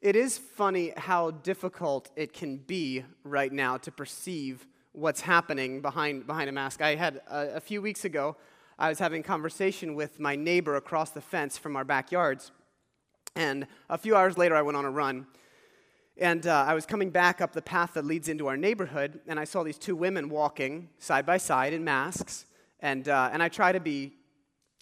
it is funny how difficult it can be right now to perceive what's happening behind, behind a mask. I had a, a few weeks ago, I was having a conversation with my neighbor across the fence from our backyards. And a few hours later, I went on a run. And uh, I was coming back up the path that leads into our neighborhood, and I saw these two women walking side by side in masks. And, uh, and I try to be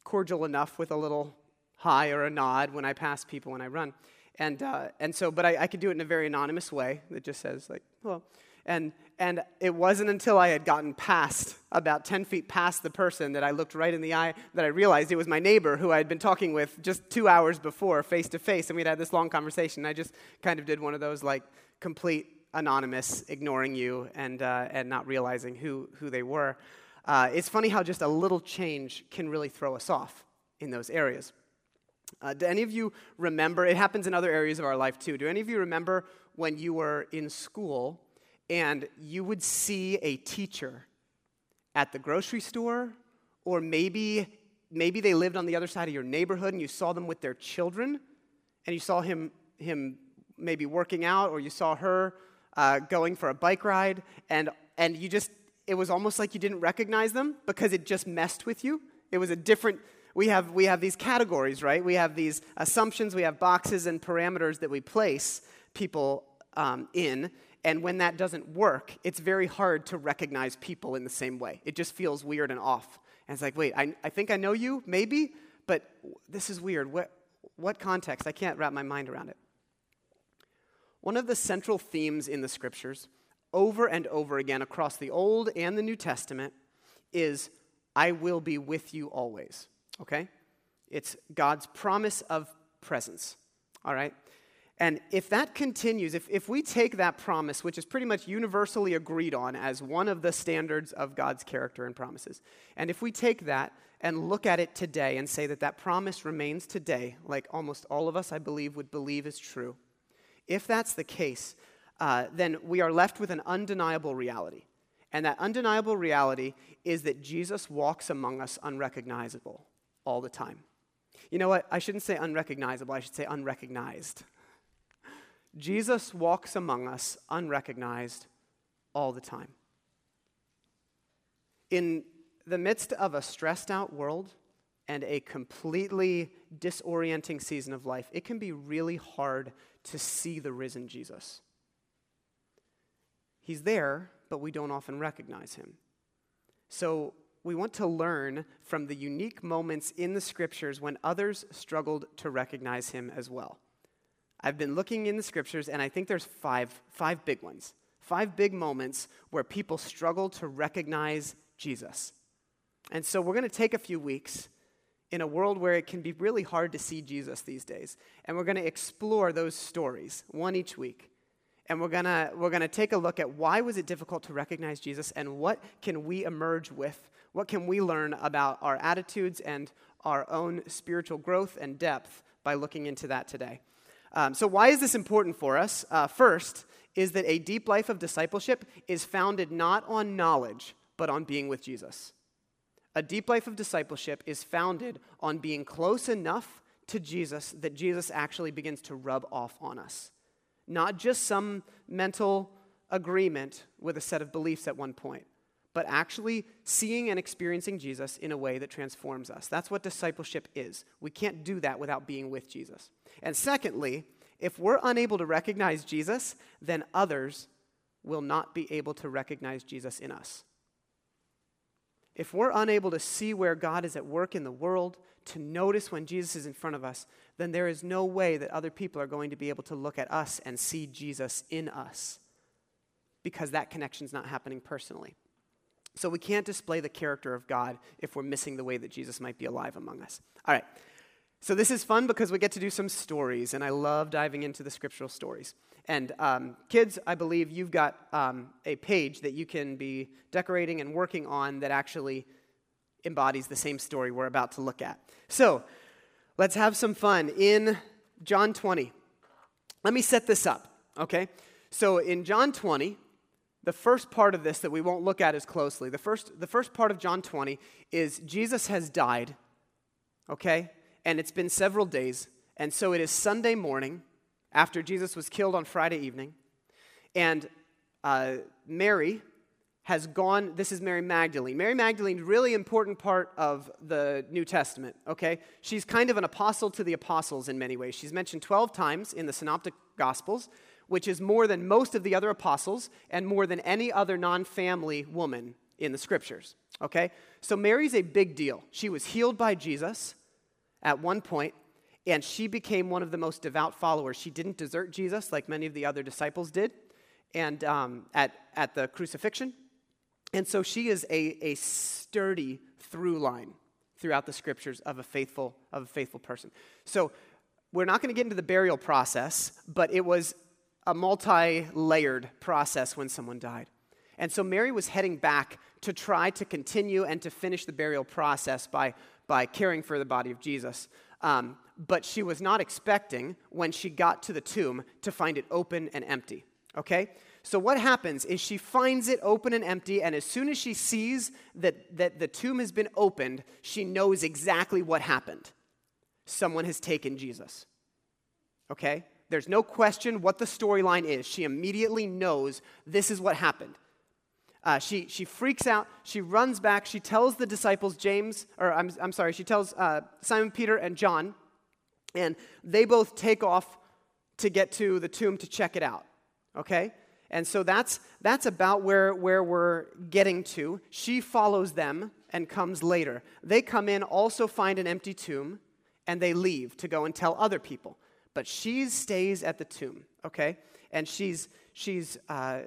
cordial enough with a little hi or a nod when I pass people when I run. And, uh, and so, but I, I could do it in a very anonymous way that just says, like, hello. And, and it wasn't until I had gotten past, about 10 feet past the person, that I looked right in the eye that I realized it was my neighbor who I had been talking with just two hours before, face to face. And we'd had this long conversation. I just kind of did one of those, like, complete anonymous, ignoring you and, uh, and not realizing who, who they were. Uh, it's funny how just a little change can really throw us off in those areas. Uh, do any of you remember? It happens in other areas of our life too. Do any of you remember when you were in school and you would see a teacher at the grocery store, or maybe maybe they lived on the other side of your neighborhood and you saw them with their children, and you saw him him maybe working out, or you saw her uh, going for a bike ride, and and you just it was almost like you didn't recognize them because it just messed with you. It was a different we have, we have these categories, right? We have these assumptions, we have boxes and parameters that we place people um, in. And when that doesn't work, it's very hard to recognize people in the same way. It just feels weird and off. And it's like, wait, I, I think I know you, maybe, but this is weird. What, what context? I can't wrap my mind around it. One of the central themes in the scriptures, over and over again across the Old and the New Testament, is I will be with you always okay? It's God's promise of presence, all right? And if that continues, if, if we take that promise, which is pretty much universally agreed on as one of the standards of God's character and promises, and if we take that and look at it today and say that that promise remains today, like almost all of us, I believe, would believe is true, if that's the case, uh, then we are left with an undeniable reality. And that undeniable reality is that Jesus walks among us unrecognizable all the time. You know what? I shouldn't say unrecognizable, I should say unrecognized. Jesus walks among us unrecognized all the time. In the midst of a stressed out world and a completely disorienting season of life, it can be really hard to see the risen Jesus. He's there, but we don't often recognize him. So we want to learn from the unique moments in the scriptures when others struggled to recognize him as well. I've been looking in the scriptures, and I think there's five, five big ones, five big moments where people struggle to recognize Jesus. And so we're going to take a few weeks in a world where it can be really hard to see Jesus these days, and we're going to explore those stories, one each week. And we're to we're to take a look at why was it difficult to recognize Jesus and what can we emerge with what can we learn about our attitudes and our own spiritual growth and depth by looking into that today? Um, so, why is this important for us? Uh, first, is that a deep life of discipleship is founded not on knowledge, but on being with Jesus. A deep life of discipleship is founded on being close enough to Jesus that Jesus actually begins to rub off on us. Not just some mental agreement with a set of beliefs at one point, but actually seeing and experiencing Jesus in a way that transforms us. That's what discipleship is. We can't do that without being with Jesus. And secondly, if we're unable to recognize Jesus, then others will not be able to recognize Jesus in us. If we're unable to see where God is at work in the world, to notice when Jesus is in front of us, then there is no way that other people are going to be able to look at us and see Jesus in us because that connection is not happening personally. So we can't display the character of God if we're missing the way that Jesus might be alive among us. All right. So this is fun because we get to do some stories, and I love diving into the scriptural stories. And um, kids, I believe you've got um, a page that you can be decorating and working on that actually embodies the same story we're about to look at. So let's have some fun in John 20. Let me set this up, okay? So in John 20, the first part of this that we won't look at as closely, the first, the first part of John 20 is Jesus has died, okay? And it's been several days. And so it is Sunday morning, after Jesus was killed on Friday evening. And uh, Mary has gone, this is Mary Magdalene. Mary Magdalene, really important part of the New Testament, okay? She's kind of an apostle to the apostles in many ways. She's mentioned 12 times in the Synoptic Gospels, which is more than most of the other apostles and more than any other non family woman in the scriptures, okay? So Mary's a big deal. She was healed by Jesus at one point, and she became one of the most devout followers. She didn't desert Jesus like many of the other disciples did and um, at, at the crucifixion and so she is a, a sturdy through line throughout the scriptures of a faithful of a faithful person. So we're not going to get into the burial process, but it was a multi-layered process when someone died. And so Mary was heading back to try to continue and to finish the burial process by, by caring for the body of Jesus. Um, but she was not expecting, when she got to the tomb, to find it open and empty. Okay? So, what happens is she finds it open and empty, and as soon as she sees that, that the tomb has been opened, she knows exactly what happened. Someone has taken Jesus. Okay? There's no question what the storyline is. She immediately knows this is what happened. Uh, she, she freaks out. She runs back. She tells the disciples, James, or I'm, I'm sorry, she tells uh, Simon Peter and John, and they both take off to get to the tomb to check it out. Okay? And so that's, that's about where, where we're getting to. She follows them and comes later. They come in, also find an empty tomb, and they leave to go and tell other people. But she stays at the tomb, okay? And she's, she's, uh,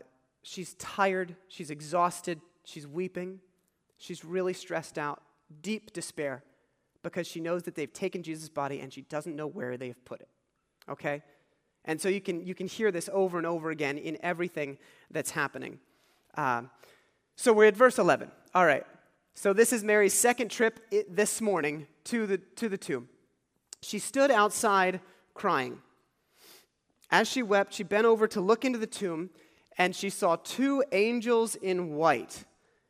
she's tired, she's exhausted, she's weeping, she's really stressed out, deep despair, because she knows that they've taken Jesus' body and she doesn't know where they've put it, okay? And so you can, you can hear this over and over again in everything that's happening. Uh, so we're at verse 11. All right. So this is Mary's second trip this morning to the, to the tomb. She stood outside crying. As she wept, she bent over to look into the tomb, and she saw two angels in white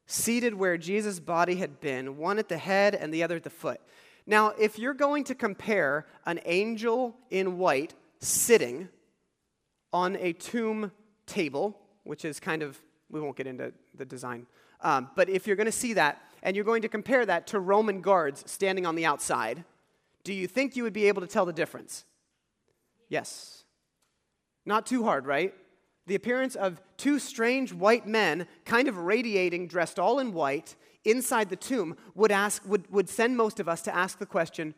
seated where Jesus' body had been, one at the head and the other at the foot. Now, if you're going to compare an angel in white sitting on a tomb table, which is kind of, we won't get into the design, um, but if you're going to see that and you're going to compare that to Roman guards standing on the outside, do you think you would be able to tell the difference? Yes. Not too hard, right? The appearance of two strange white men, kind of radiating, dressed all in white, inside the tomb, would, ask, would, would send most of us to ask the question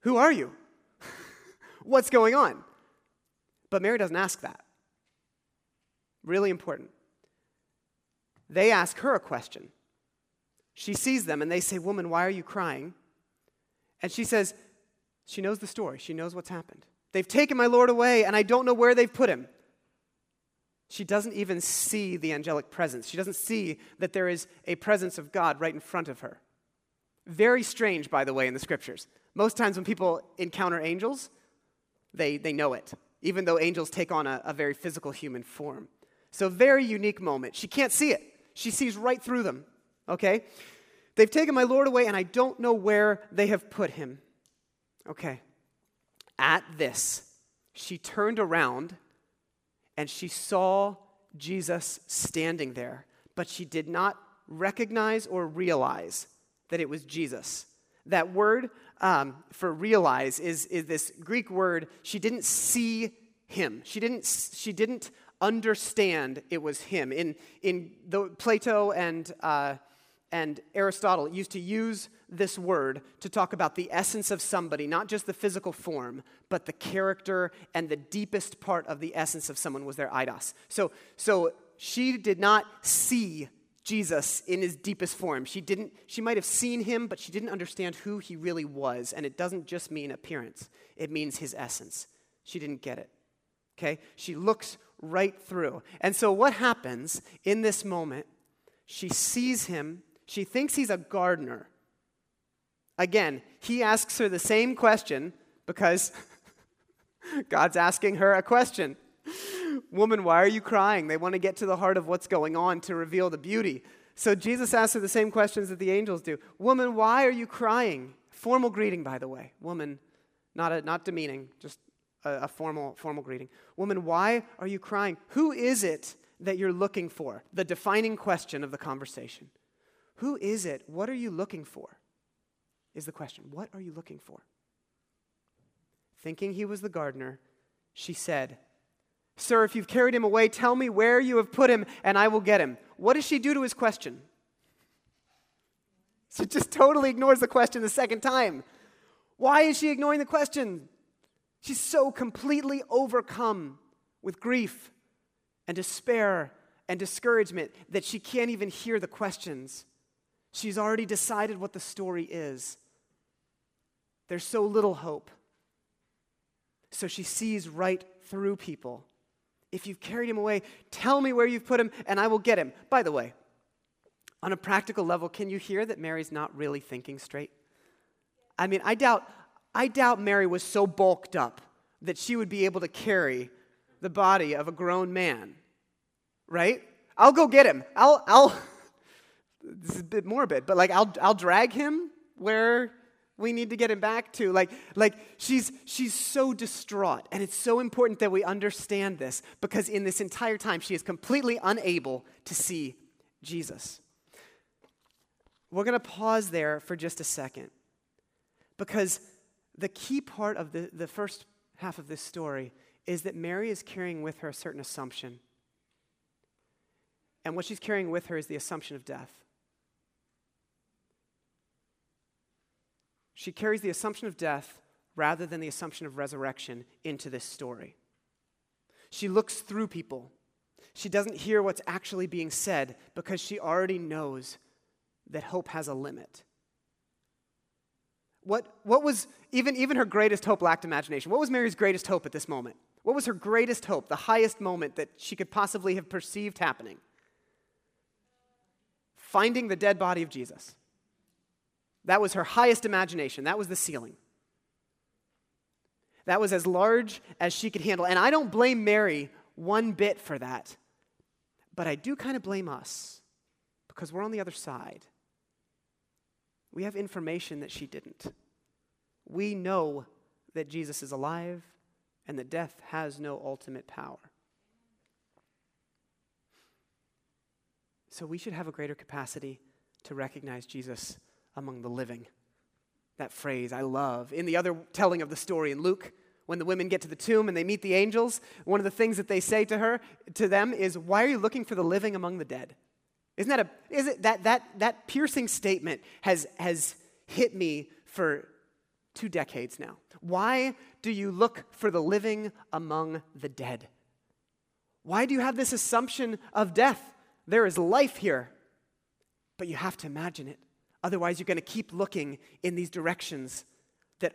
Who are you? What's going on? But Mary doesn't ask that. Really important. They ask her a question. She sees them and they say, Woman, why are you crying? And she says, She knows the story. She knows what's happened. They've taken my Lord away and I don't know where they've put him. She doesn't even see the angelic presence. She doesn't see that there is a presence of God right in front of her. Very strange, by the way, in the scriptures. Most times when people encounter angels, they, they know it, even though angels take on a, a very physical human form. So, very unique moment. She can't see it, she sees right through them, okay? They've taken my Lord away, and I don't know where they have put him. Okay. At this, she turned around and she saw Jesus standing there, but she did not recognize or realize that it was Jesus. That word um, for realize is, is this Greek word. She didn't see him. She didn't, she didn't understand it was him. In, in the, Plato and, uh, and Aristotle used to use this word to talk about the essence of somebody, not just the physical form, but the character and the deepest part of the essence of someone was their eidos. So, so she did not see Jesus in his deepest form. She didn't she might have seen him, but she didn't understand who he really was, and it doesn't just mean appearance. It means his essence. She didn't get it. Okay? She looks right through. And so what happens in this moment? She sees him. She thinks he's a gardener. Again, he asks her the same question because God's asking her a question. Woman, why are you crying? They want to get to the heart of what's going on to reveal the beauty. So Jesus asks her the same questions that the angels do. Woman, why are you crying? Formal greeting, by the way. Woman, not, a, not demeaning, just a, a formal, formal greeting. Woman, why are you crying? Who is it that you're looking for? The defining question of the conversation. Who is it? What are you looking for? Is the question. What are you looking for? Thinking he was the gardener, she said, Sir, if you've carried him away, tell me where you have put him, and I will get him. What does she do to his question? She just totally ignores the question the second time. Why is she ignoring the question? She's so completely overcome with grief and despair and discouragement that she can't even hear the questions. She's already decided what the story is. There's so little hope. So she sees right through people. If you've carried him away, tell me where you've put him and I will get him. By the way, on a practical level, can you hear that Mary's not really thinking straight? I mean, I doubt, I doubt Mary was so bulked up that she would be able to carry the body of a grown man, right? I'll go get him. I'll, I'll, this is a bit morbid, but like I'll, I'll drag him where we need to get him back to. Like, like she's, she's so distraught. And it's so important that we understand this because in this entire time, she is completely unable to see Jesus. We're going to pause there for just a second because the key part of the, the first half of this story is that Mary is carrying with her a certain assumption. And what she's carrying with her is the assumption of death. She carries the assumption of death rather than the assumption of resurrection into this story. She looks through people. She doesn't hear what's actually being said because she already knows that hope has a limit. What, what was, even, even her greatest hope lacked imagination. What was Mary's greatest hope at this moment? What was her greatest hope, the highest moment that she could possibly have perceived happening? Finding the dead body of Jesus. That was her highest imagination. That was the ceiling. That was as large as she could handle. And I don't blame Mary one bit for that. But I do kind of blame us because we're on the other side. We have information that she didn't. We know that Jesus is alive and that death has no ultimate power. So we should have a greater capacity to recognize Jesus among the living. That phrase I love. In the other telling of the story in Luke, when the women get to the tomb and they meet the angels, one of the things that they say to her, to them, is, Why are you looking for the living among the dead? Isn't that a is it that that that piercing statement has has hit me for two decades now. Why do you look for the living among the dead? Why do you have this assumption of death? There is life here, but you have to imagine it. Otherwise, you're going to keep looking in these directions that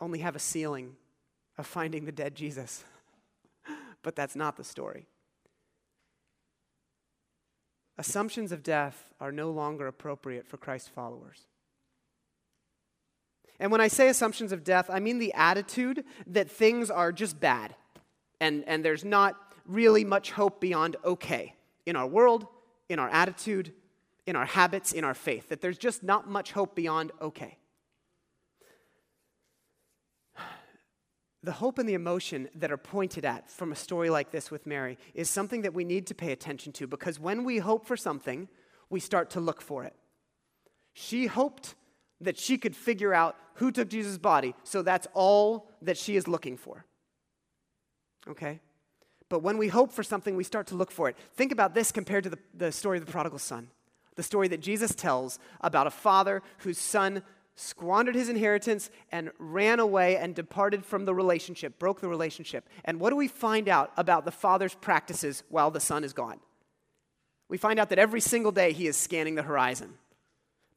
only have a ceiling of finding the dead Jesus. but that's not the story. Assumptions of death are no longer appropriate for Christ's followers. And when I say assumptions of death, I mean the attitude that things are just bad and, and there's not really much hope beyond okay in our world, in our attitude, in our habits, in our faith, that there's just not much hope beyond okay. The hope and the emotion that are pointed at from a story like this with Mary is something that we need to pay attention to because when we hope for something, we start to look for it. She hoped that she could figure out who took Jesus' body, so that's all that she is looking for. Okay? But when we hope for something, we start to look for it. Think about this compared to the, the story of the prodigal son the story that Jesus tells about a father whose son squandered his inheritance and ran away and departed from the relationship, broke the relationship. And what do we find out about the father's practices while the son is gone? We find out that every single day he is scanning the horizon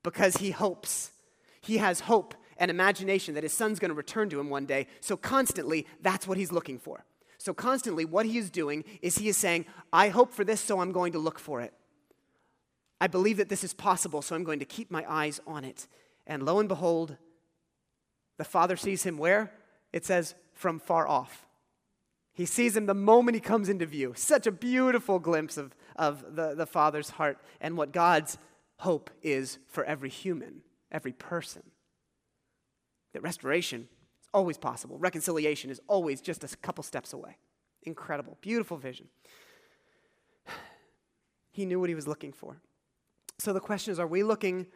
because he hopes. He has hope and imagination that his son's going to return to him one day. So constantly, that's what he's looking for. So constantly, what he is doing is he is saying, I hope for this, so I'm going to look for it. I believe that this is possible, so I'm going to keep my eyes on it. And lo and behold, the father sees him where? It says, from far off. He sees him the moment he comes into view. Such a beautiful glimpse of, of the, the father's heart and what God's hope is for every human, every person. That restoration is always possible. Reconciliation is always just a couple steps away. Incredible, beautiful vision. He knew what he was looking for. So the question is are we looking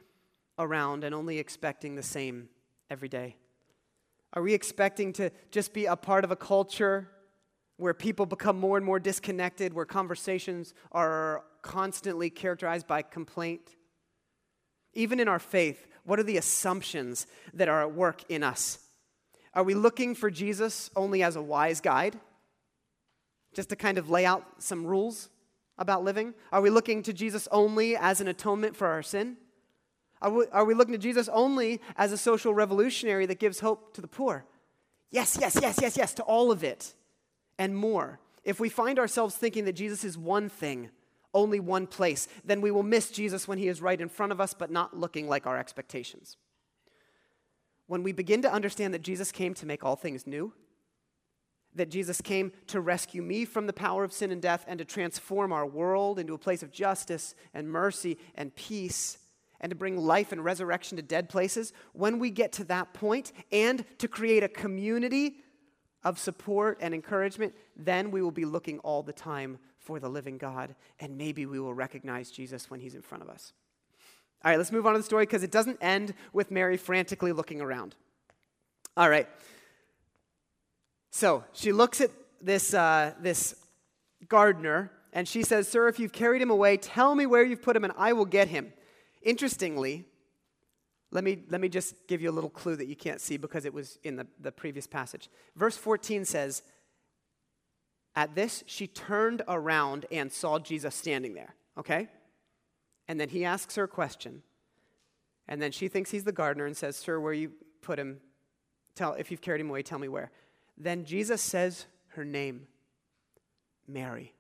around and only expecting the same every day? Are we expecting to just be a part of a culture where people become more and more disconnected, where conversations are constantly characterized by complaint? Even in our faith, what are the assumptions that are at work in us? Are we looking for Jesus only as a wise guide? Just to kind of lay out some rules about living? Are we looking to Jesus only as an atonement for our sin? Are we, are we looking to Jesus only as a social revolutionary that gives hope to the poor? Yes, yes, yes, yes, yes, to all of it and more. If we find ourselves thinking that Jesus is one thing, only one place, then we will miss Jesus when he is right in front of us, but not looking like our expectations. When we begin to understand that Jesus came to make all things new, that Jesus came to rescue me from the power of sin and death and to transform our world into a place of justice and mercy and peace and to bring life and resurrection to dead places, when we get to that point and to create a community of support and encouragement, then we will be looking all the time for the living God, and maybe we will recognize Jesus when he's in front of us. All right, let's move on to the story because it doesn't end with Mary frantically looking around. All right. So she looks at this, uh, this gardener and she says, Sir, if you've carried him away, tell me where you've put him and I will get him. Interestingly, let me, let me just give you a little clue that you can't see because it was in the, the previous passage. Verse 14 says, At this, she turned around and saw Jesus standing there, okay? And then he asks her a question. And then she thinks he's the gardener and says, Sir, where you put him, tell, if you've carried him away, tell me where. Then Jesus says her name, Mary.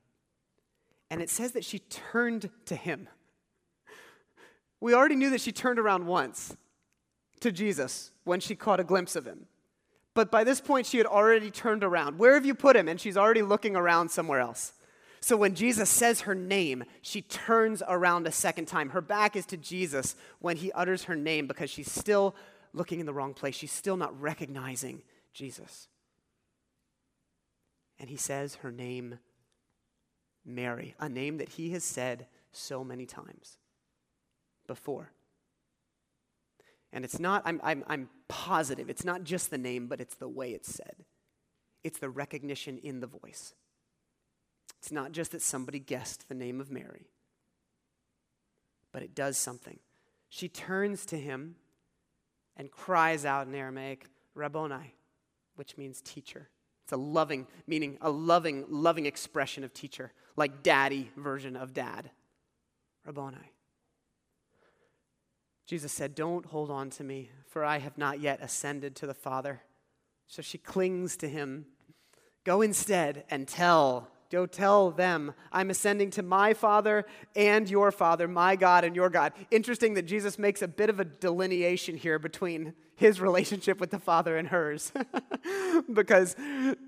And it says that she turned to him. We already knew that she turned around once to Jesus when she caught a glimpse of him. But by this point, she had already turned around. Where have you put him? And she's already looking around somewhere else. So when Jesus says her name, she turns around a second time. Her back is to Jesus when he utters her name because she's still looking in the wrong place. She's still not recognizing Jesus. And he says her name, Mary, a name that he has said so many times before. And it's not, I'm, I'm, I'm positive, it's not just the name, but it's the way it's said. It's the recognition in the voice. It's not just that somebody guessed the name of Mary, but it does something. She turns to him and cries out in Aramaic, Rabboni, which means teacher. It's a loving, meaning a loving, loving expression of teacher, like daddy version of dad. Rabboni. Jesus said, Don't hold on to me, for I have not yet ascended to the Father. So she clings to him. Go instead and tell, go tell them, I'm ascending to my Father and your Father, my God and your God. Interesting that Jesus makes a bit of a delineation here between his relationship with the Father and hers. because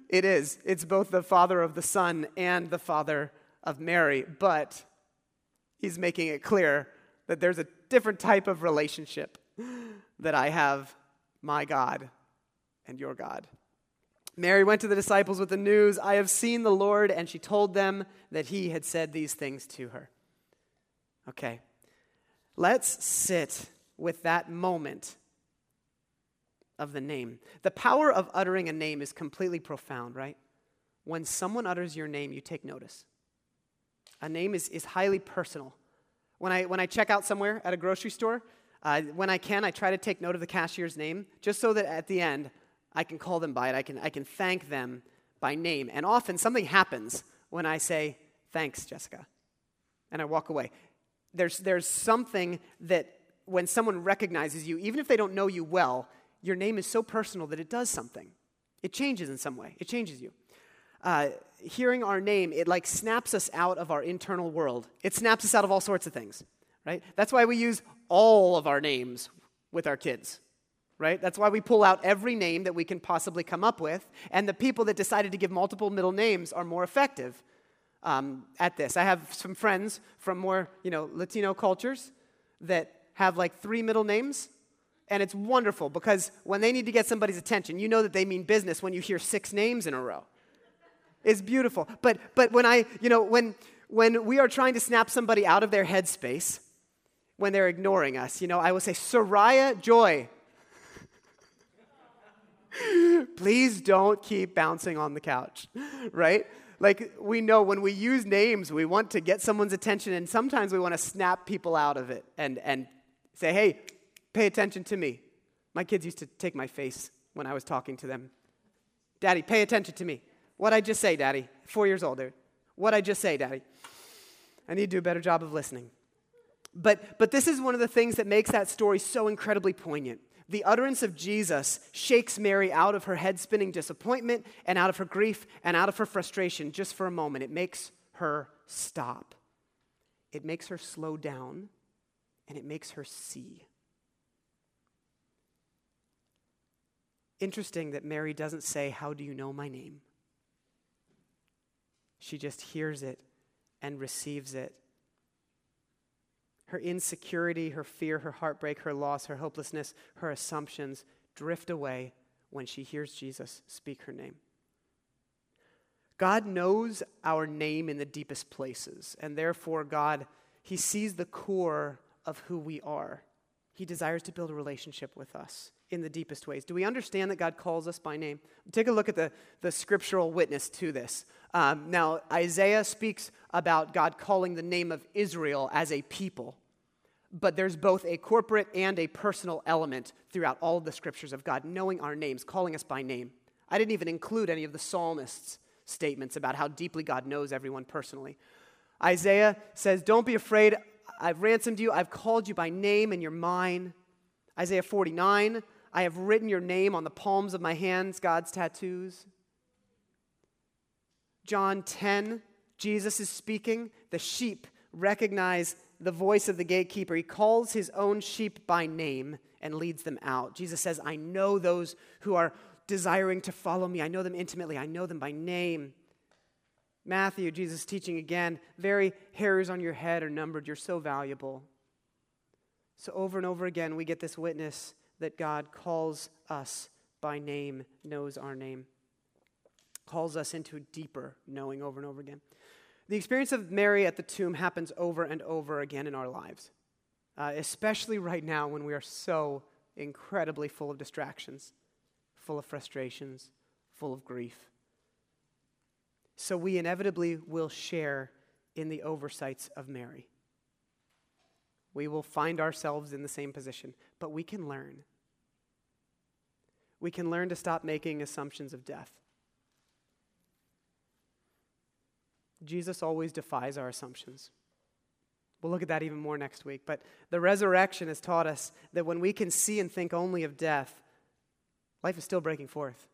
it is, it's both the Father of the Son and the Father of Mary. But he's making it clear that there's a different type of relationship that I have my God and your God. Mary went to the disciples with the news, I have seen the Lord, and she told them that he had said these things to her. Okay, let's sit with that moment of the name. The power of uttering a name is completely profound, right? When someone utters your name, you take notice. A name is, is highly personal. When I, when I check out somewhere at a grocery store, uh, when I can, I try to take note of the cashier's name, just so that at the end, I can call them by it. I can, I can thank them by name. And often something happens when I say, Thanks, Jessica. And I walk away. There's, there's something that when someone recognizes you, even if they don't know you well, your name is so personal that it does something. It changes in some way, it changes you. Uh, hearing our name, it like snaps us out of our internal world. It snaps us out of all sorts of things, right? That's why we use all of our names with our kids, right? That's why we pull out every name that we can possibly come up with. And the people that decided to give multiple middle names are more effective um, at this. I have some friends from more, you know, Latino cultures that have like three middle names And it's wonderful because when they need to get somebody's attention, you know that they mean business when you hear six names in a row. It's beautiful. But, but when I, you know, when, when we are trying to snap somebody out of their headspace, when they're ignoring us, you know, I will say, Soraya Joy. Please don't keep bouncing on the couch, right? Like, we know when we use names, we want to get someone's attention, and sometimes we want to snap people out of it and, and say, hey, pay attention to me. My kids used to take my face when I was talking to them. Daddy, pay attention to me. What I just say, Daddy? Four years older. What I just say, Daddy? I need to do a better job of listening. But, but this is one of the things that makes that story so incredibly poignant. The utterance of Jesus shakes Mary out of her head spinning disappointment and out of her grief and out of her frustration just for a moment. It makes her stop, it makes her slow down, and it makes her see. Interesting that Mary doesn't say, How do you know my name? She just hears it and receives it. Her insecurity, her fear, her heartbreak, her loss, her hopelessness, her assumptions drift away when she hears Jesus speak her name. God knows our name in the deepest places, and therefore, God, He sees the core of who we are. He desires to build a relationship with us in the deepest ways. Do we understand that God calls us by name? Take a look at the, the scriptural witness to this. Um, now, Isaiah speaks about God calling the name of Israel as a people, but there's both a corporate and a personal element throughout all of the scriptures of God knowing our names, calling us by name. I didn't even include any of the psalmists' statements about how deeply God knows everyone personally. Isaiah says, Don't be afraid. I've ransomed you. I've called you by name, and you're mine. Isaiah 49, I have written your name on the palms of my hands, God's tattoos. John 10, Jesus is speaking. The sheep recognize the voice of the gatekeeper. He calls his own sheep by name and leads them out. Jesus says, I know those who are desiring to follow me. I know them intimately. I know them by name. Matthew, Jesus teaching again, very hairs on your head are numbered. You're so valuable. So, over and over again, we get this witness that God calls us by name, knows our name, calls us into deeper knowing over and over again. The experience of Mary at the tomb happens over and over again in our lives, uh, especially right now when we are so incredibly full of distractions, full of frustrations, full of grief. So we inevitably will share in the oversights of Mary. We will find ourselves in the same position, but we can learn we can learn to stop making assumptions of death. Jesus always defies our assumptions. We'll look at that even more next week. But the resurrection has taught us that when we can see and think only of death, life is still breaking forth.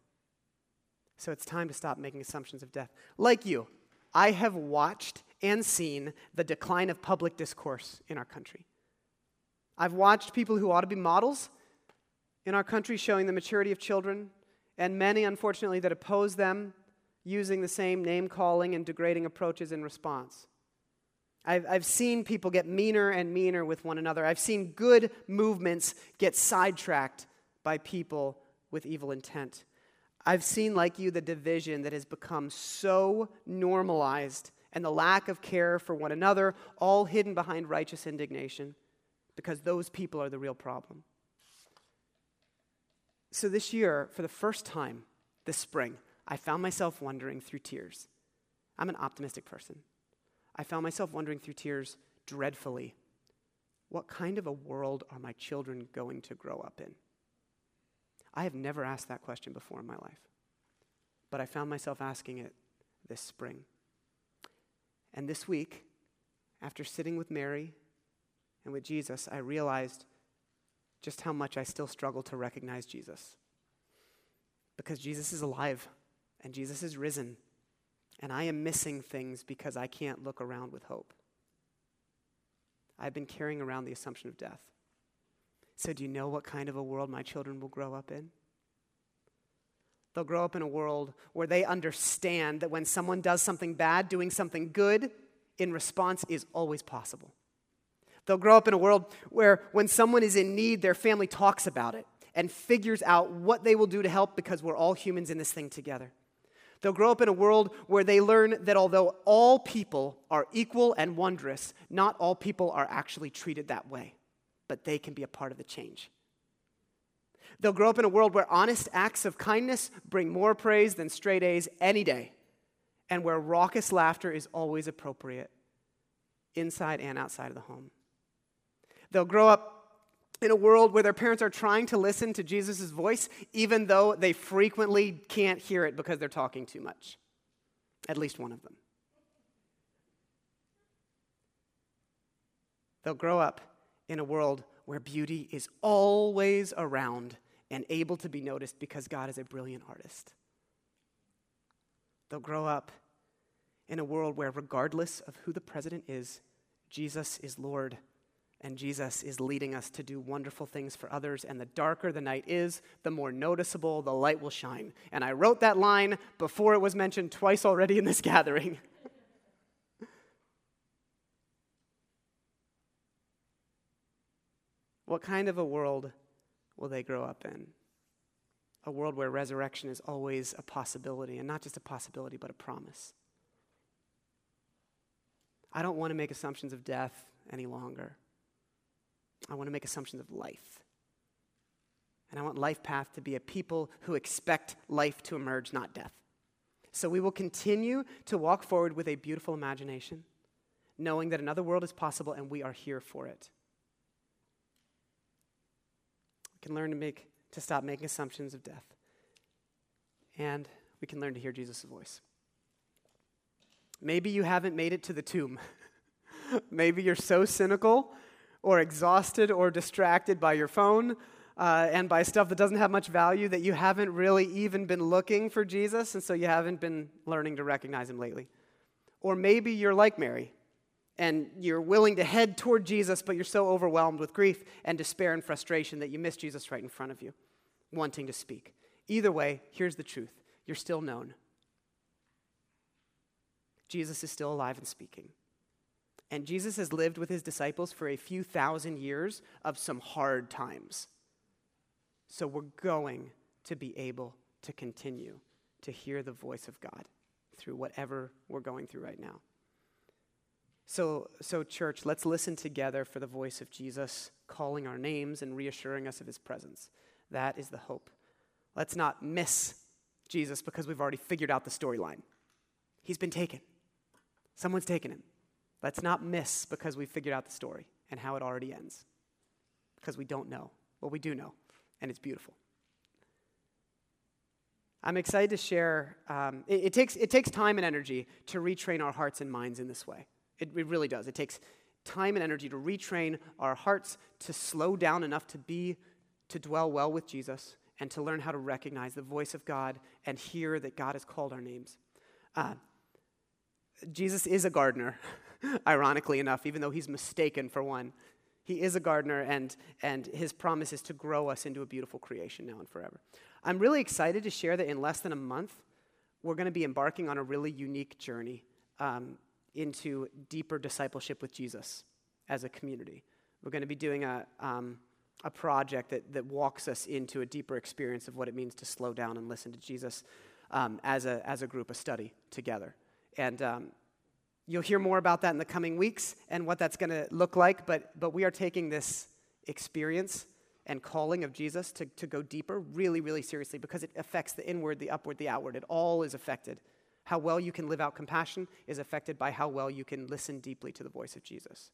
So it's time to stop making assumptions of death. Like you, I have watched and seen the decline of public discourse in our country. I've watched people who ought to be models in our country showing the maturity of children, and many, unfortunately, that oppose them using the same name calling and degrading approaches in response. I've, I've seen people get meaner and meaner with one another. I've seen good movements get sidetracked by people with evil intent. I've seen, like you, the division that has become so normalized and the lack of care for one another, all hidden behind righteous indignation, because those people are the real problem. So this year, for the first time this spring, I found myself wondering through tears. I'm an optimistic person. I found myself wondering through tears dreadfully what kind of a world are my children going to grow up in? I have never asked that question before in my life, but I found myself asking it this spring. And this week, after sitting with Mary and with Jesus, I realized just how much I still struggle to recognize Jesus. Because Jesus is alive and Jesus is risen, and I am missing things because I can't look around with hope. I've been carrying around the assumption of death. So, do you know what kind of a world my children will grow up in? They'll grow up in a world where they understand that when someone does something bad, doing something good in response is always possible. They'll grow up in a world where when someone is in need, their family talks about it and figures out what they will do to help because we're all humans in this thing together. They'll grow up in a world where they learn that although all people are equal and wondrous, not all people are actually treated that way, but they can be a part of the change. They'll grow up in a world where honest acts of kindness bring more praise than straight A's any day, and where raucous laughter is always appropriate, inside and outside of the home. They'll grow up in a world where their parents are trying to listen to Jesus' voice, even though they frequently can't hear it because they're talking too much. At least one of them. They'll grow up in a world where beauty is always around and able to be noticed because God is a brilliant artist. They'll grow up in a world where, regardless of who the president is, Jesus is Lord and Jesus is leading us to do wonderful things for others. And the darker the night is, the more noticeable the light will shine. And I wrote that line before it was mentioned twice already in this gathering. what kind of a world will they grow up in? A world where resurrection is always a possibility, and not just a possibility, but a promise. I don't want to make assumptions of death any longer. I want to make assumptions of life. And I want Life Path to be a people who expect life to emerge, not death. So we will continue to walk forward with a beautiful imagination, knowing that another world is possible and we are here for it. We can learn to make to stop making assumptions of death. And we can learn to hear Jesus' voice. Maybe you haven't made it to the tomb. Maybe you're so cynical or exhausted or distracted by your phone uh, and by stuff that doesn't have much value that you haven't really even been looking for Jesus, and so you haven't been learning to recognize him lately. Or maybe you're like Mary and you're willing to head toward Jesus, but you're so overwhelmed with grief and despair and frustration that you miss Jesus right in front of you, wanting to speak. Either way, here's the truth you're still known. Jesus is still alive and speaking. And Jesus has lived with his disciples for a few thousand years of some hard times. So we're going to be able to continue to hear the voice of God through whatever we're going through right now. So, so, church, let's listen together for the voice of Jesus calling our names and reassuring us of his presence. That is the hope. Let's not miss Jesus because we've already figured out the storyline. He's been taken, someone's taken him. Let's not miss because we figured out the story and how it already ends. Because we don't know. Well, we do know, and it's beautiful. I'm excited to share. Um, it, it, takes, it takes time and energy to retrain our hearts and minds in this way. It, it really does. It takes time and energy to retrain our hearts to slow down enough to be, to dwell well with Jesus and to learn how to recognize the voice of God and hear that God has called our names. Uh, Jesus is a gardener. ironically enough, even though he's mistaken for one. He is a gardener, and, and his promise is to grow us into a beautiful creation now and forever. I'm really excited to share that in less than a month, we're going to be embarking on a really unique journey um, into deeper discipleship with Jesus as a community. We're going to be doing a, um, a project that, that walks us into a deeper experience of what it means to slow down and listen to Jesus um, as, a, as a group, a study together. And um, You'll hear more about that in the coming weeks and what that's going to look like, but, but we are taking this experience and calling of Jesus to, to go deeper really, really seriously because it affects the inward, the upward, the outward. It all is affected. How well you can live out compassion is affected by how well you can listen deeply to the voice of Jesus.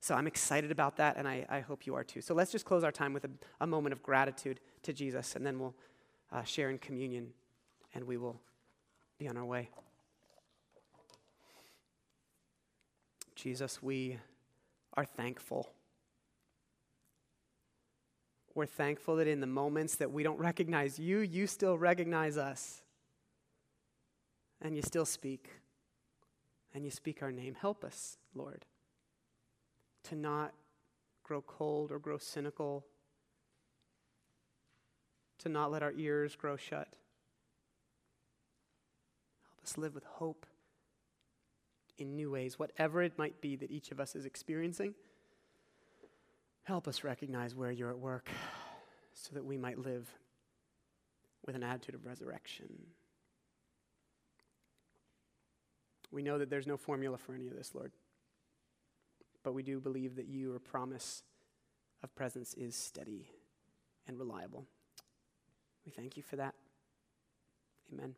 So I'm excited about that, and I, I hope you are too. So let's just close our time with a, a moment of gratitude to Jesus, and then we'll uh, share in communion, and we will be on our way. Jesus, we are thankful. We're thankful that in the moments that we don't recognize you, you still recognize us. And you still speak. And you speak our name. Help us, Lord, to not grow cold or grow cynical, to not let our ears grow shut. Help us live with hope in new ways, whatever it might be that each of us is experiencing. Help us recognize where you're at work so that we might live with an attitude of resurrection. We know that there's no formula for any of this, Lord. But we do believe that your promise of presence is steady and reliable. We thank you for that. Amen.